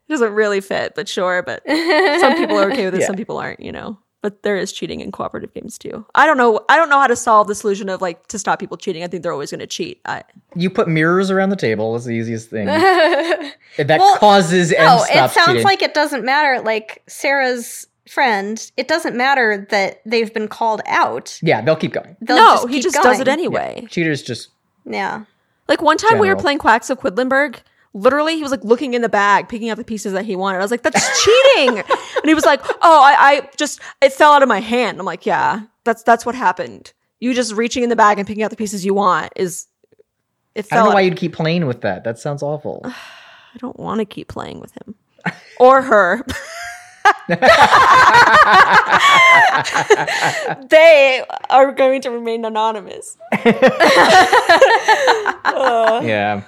S1: doesn't really fit. But sure, but some people are okay with it,
S3: Yeah.
S1: some people aren't. You know. But there is cheating in cooperative games too. I don't know. I don't know how to solve the solution of like to stop people cheating. I think they're always going to cheat. I,
S3: You put mirrors around the table. That's the easiest thing. that
S2: Well,
S3: causes and
S2: No, it sounds
S3: cheating.
S2: like it doesn't matter. Like Sarah's friend, it doesn't matter that they've been called out.
S3: yeah, they'll keep going.
S2: They'll
S1: no,
S2: just
S1: he
S2: keep
S1: just does it
S2: going.
S1: anyway.
S3: Cheaters just
S2: Yeah.
S1: Like one time we were playing Quacks of Quedlinburg. Literally, he was like looking in the bag, picking out the pieces that he wanted. I was like, "That's cheating!" and he was like, "Oh, I, I just it fell out of my hand." I'm like, "Yeah, that's that's what happened. You just reaching in the bag and picking out the pieces you want is it
S3: I don't know why you'd keep playing with that. That sounds awful.
S1: I don't want to keep playing with him or her. they are going to remain anonymous. Uh,
S3: yeah.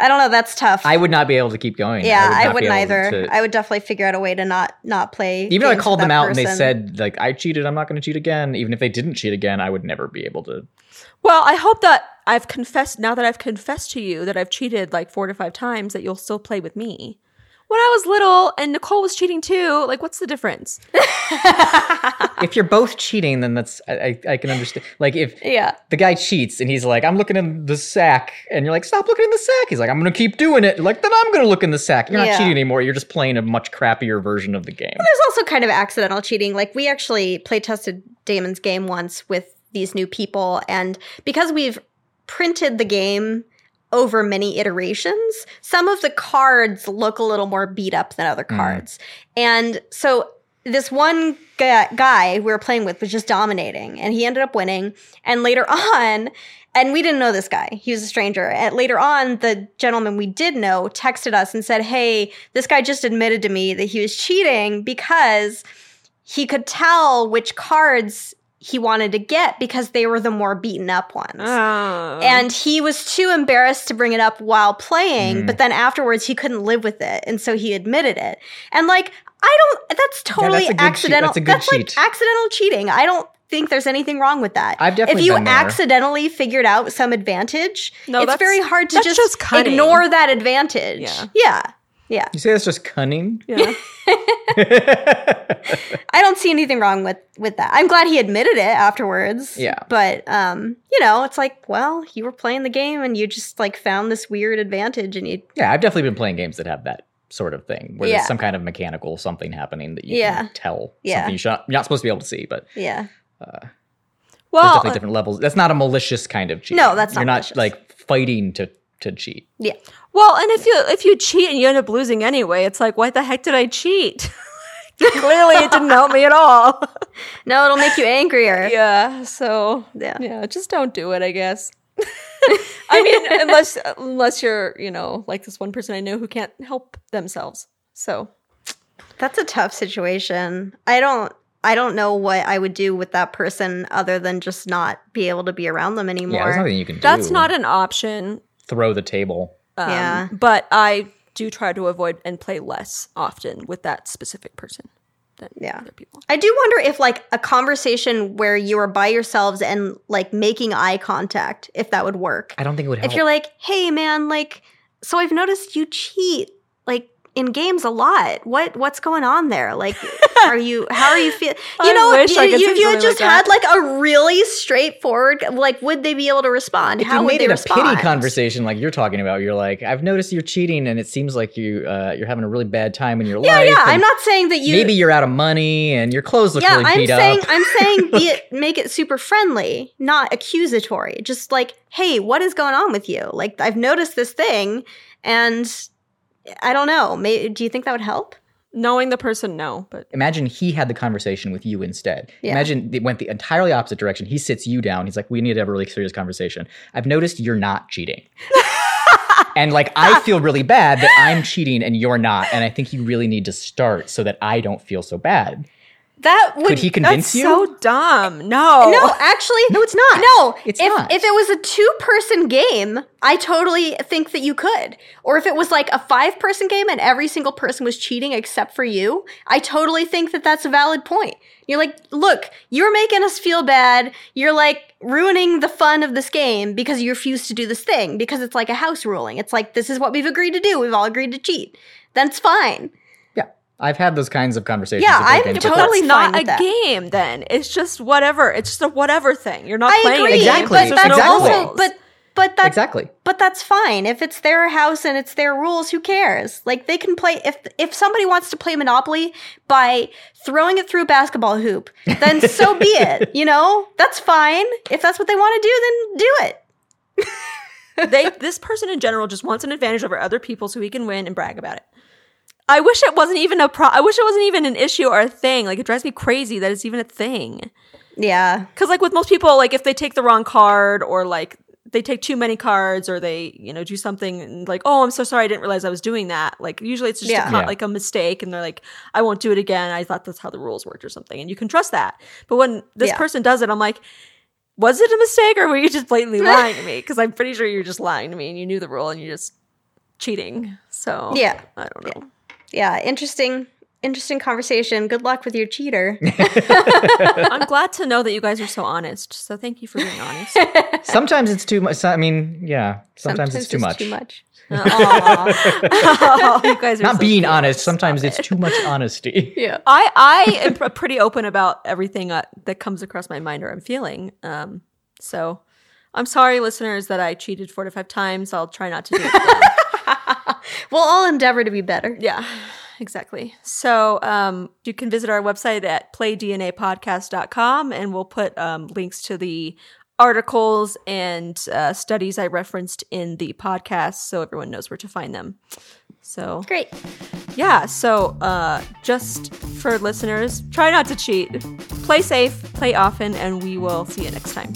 S2: I don't know. That's tough.
S3: I would not be able to keep going.
S2: yeah,
S3: would
S2: I, wouldn't either.
S3: to-
S2: I would definitely figure out a way to not not play.
S3: even though I called them
S2: that
S3: out and they said like I cheated, I'm not going to cheat again. Even if they didn't cheat again, I would never be able to.
S1: Well, I hope that I've confessed now that I've confessed to you that I've cheated like four to five times that you'll still play with me. When I was little and Nicole was cheating too, like what's the difference?
S3: if you're both cheating, then that's I, I, I can understand. Like if
S2: Yeah.
S3: the guy cheats and he's like, I'm looking in the sack, and you're like, stop looking in the sack. He's like, I'm gonna keep doing it. You're like, then I'm gonna look in the sack. You're not
S2: Yeah.
S3: cheating anymore. You're just playing a much crappier version of the game.
S2: There's also kind of accidental cheating. Like we actually play tested Damon's game once with these new people, and because we've printed the game over many iterations, some of the cards look a little more beat up than other mm. cards. And so this one guy, guy we were playing with was just dominating, and he ended up winning. And later on, and we didn't know this guy. He was a stranger. And later on, the gentleman we did know texted us and said, Hey, this guy just admitted to me that he was cheating because he could tell which cards he wanted to get because they were the more beaten up ones.
S1: Oh.
S2: And he was too embarrassed to bring it up while playing,
S3: Mm.
S2: but then afterwards he couldn't live with it. And so he admitted it. And like, I don't, that's totally
S3: that's a good cheat.
S2: accidental.
S3: That's a good
S2: like
S3: cheat.
S2: accidental cheating. I don't think there's anything wrong with that.
S3: I've definitely
S2: If you
S3: been there.
S2: accidentally figured out some advantage,
S1: No,
S2: it's
S1: that's-
S2: very hard to
S1: that's
S2: just,
S1: just
S2: ignore that advantage.
S1: Yeah.
S2: Yeah. Yeah.
S3: You say that's just cunning?
S1: yeah.
S2: I don't see anything wrong with with that. I'm glad he admitted it afterwards.
S3: Yeah.
S2: But um, you know, it's like, well, you were playing the game and you just like found this weird advantage and you
S3: Yeah, I've definitely been playing games that have that sort of thing, where
S2: Yeah.
S3: there's some kind of mechanical something happening that you
S2: Yeah.
S3: can tell.
S2: Yeah.
S3: Something you should you're not supposed to be able to see, but
S2: yeah.
S3: there's
S1: Well,
S3: definitely different levels. That's not a malicious kind of cheat.
S2: No, that's not
S3: You're not
S2: malicious.
S3: like fighting to to cheat.
S2: Yeah.
S1: well, and if you if you cheat and you end up losing anyway, it's like, why the heck did I cheat? Clearly, it didn't help me at all.
S2: No, it'll make you angrier.
S1: yeah. So
S2: Yeah.
S1: yeah, just don't do it. I guess. I mean, unless unless you're you know like this one person I know who can't help themselves. So
S2: That's a tough situation. I don't I don't know what I would do with that person other than just not be able to be around them anymore.
S3: Yeah, there's nothing you can do.
S1: that's not an option.
S3: Throw the table.
S1: Um,
S2: Yeah.
S1: But I do try to avoid and play less often with that specific person than
S2: Yeah.
S1: other people.
S2: I do wonder if like a conversation where you are by yourselves and like making eye contact, if that would work.
S3: I don't think it would help.
S2: If you're like, hey man, like, so I've noticed you cheat like in games a lot. What what's going on there? Like, are you how are you feeling? You know,
S1: wish I
S2: you, you- if you had just
S1: like
S2: had like a really straightforward, like, would they be able to respond?
S3: if
S2: how
S3: you
S2: would
S3: made
S2: they
S3: it a pity conversation like you're talking about, you're like, I've noticed you're cheating, and it seems like you uh, you're having a really bad time in your
S2: Yeah,
S3: life.
S2: yeah.
S3: and
S2: I'm not saying that you.
S3: maybe you're out of money and your clothes look
S2: yeah,
S3: really
S2: I'm
S3: beat
S2: saying
S3: up.
S2: I'm saying be it make it super friendly, not accusatory. Just like, hey, what is going on with you? Like, I've noticed this thing, and I don't know. May, do you think that would help?
S1: Knowing the person, no, but
S3: Imagine he had the conversation with you instead.
S2: Yeah.
S3: Imagine it went the entirely opposite direction. He sits you down. He's like, "We need to have a really serious conversation. I've noticed you're not cheating." and like I feel really bad that I'm cheating and you're not, and I think you really need to start so that I don't feel so bad.
S2: That would
S3: Could he convince
S1: that's
S3: you?
S1: so dumb. No,
S2: No, actually,
S3: No, it's not.
S2: No,
S3: It's
S2: if
S3: not.
S2: if it was a two person game, I totally think that you could. Or if it was like a five person game and every single person was cheating except for you, I totally think that that's a valid point. You're like, look, you're making us feel bad. You're like ruining the fun of this game because you refuse to do this thing because it's like a house ruling. It's like this is what we've agreed to do. We've all agreed to cheat. That's fine.
S3: Yeah, I've had those kinds of conversations.
S2: Yeah, I'm
S3: games
S1: but
S3: before.
S2: totally
S1: not a
S2: that.
S1: game. Then it's just whatever. It's just a whatever thing. You're not
S2: I
S1: playing
S2: agree,
S1: a game.
S3: Exactly,
S2: but
S1: There's
S2: that's
S1: no
S3: exactly.
S2: also but but that's
S3: exactly.
S2: But that's fine. If it's their house and it's their rules, who cares? Like they can play if if somebody wants to play Monopoly by throwing it through a basketball hoop, then so be it. You know? That's fine. If that's what they want to do, then do it.
S1: they this person in general just wants an advantage over other people so he can win and brag about it. I wish it wasn't even a pro. I wish it wasn't even an issue or a thing. Like it drives me crazy that it's even a thing.
S2: Yeah.
S1: Because like with most people, like if they take the wrong card or like they take too many cards or they you know do something and like oh I'm so sorry I didn't realize I was doing that. Like usually it's just
S2: Yeah.
S1: a
S3: Yeah.
S1: like a mistake and they're like I won't do it again. I thought that's how the rules worked or something, and you can trust that. But when this
S2: Yeah.
S1: person does it, I'm like. Was it a mistake or were you just blatantly lying to me? Because I'm pretty sure you're just lying to me and you knew the rule and you're just cheating. So
S2: Yeah.
S1: I don't know.
S2: Yeah. Yeah, interesting. interesting conversation. Good luck with your cheater.
S1: I'm glad to know that you guys are so honest. So thank you for being honest.
S3: Sometimes it's too much. I mean, yeah. Sometimes, it's too much.
S2: Too much.
S1: Aw. you guys are
S3: Not
S1: so
S3: being
S1: cute.
S3: honest. Sometimes
S1: Stop
S3: it's
S1: it.
S3: too much honesty.
S2: Yeah.
S1: I I am pr- pretty open about everything uh, that comes across my mind or I'm feeling. Um, so I'm sorry, listeners, that I cheated four to five times. I'll try not to do it.
S2: We'll all endeavor to be better.
S1: yeah, exactly. So um, you can visit our website at playdnapodcast.com and we'll put um, links to the articles and uh, studies I referenced in the podcast so everyone knows where to find them. So
S2: Great.
S1: yeah, so uh, just for listeners, try not to cheat. Play safe, play often, and we will see you next time.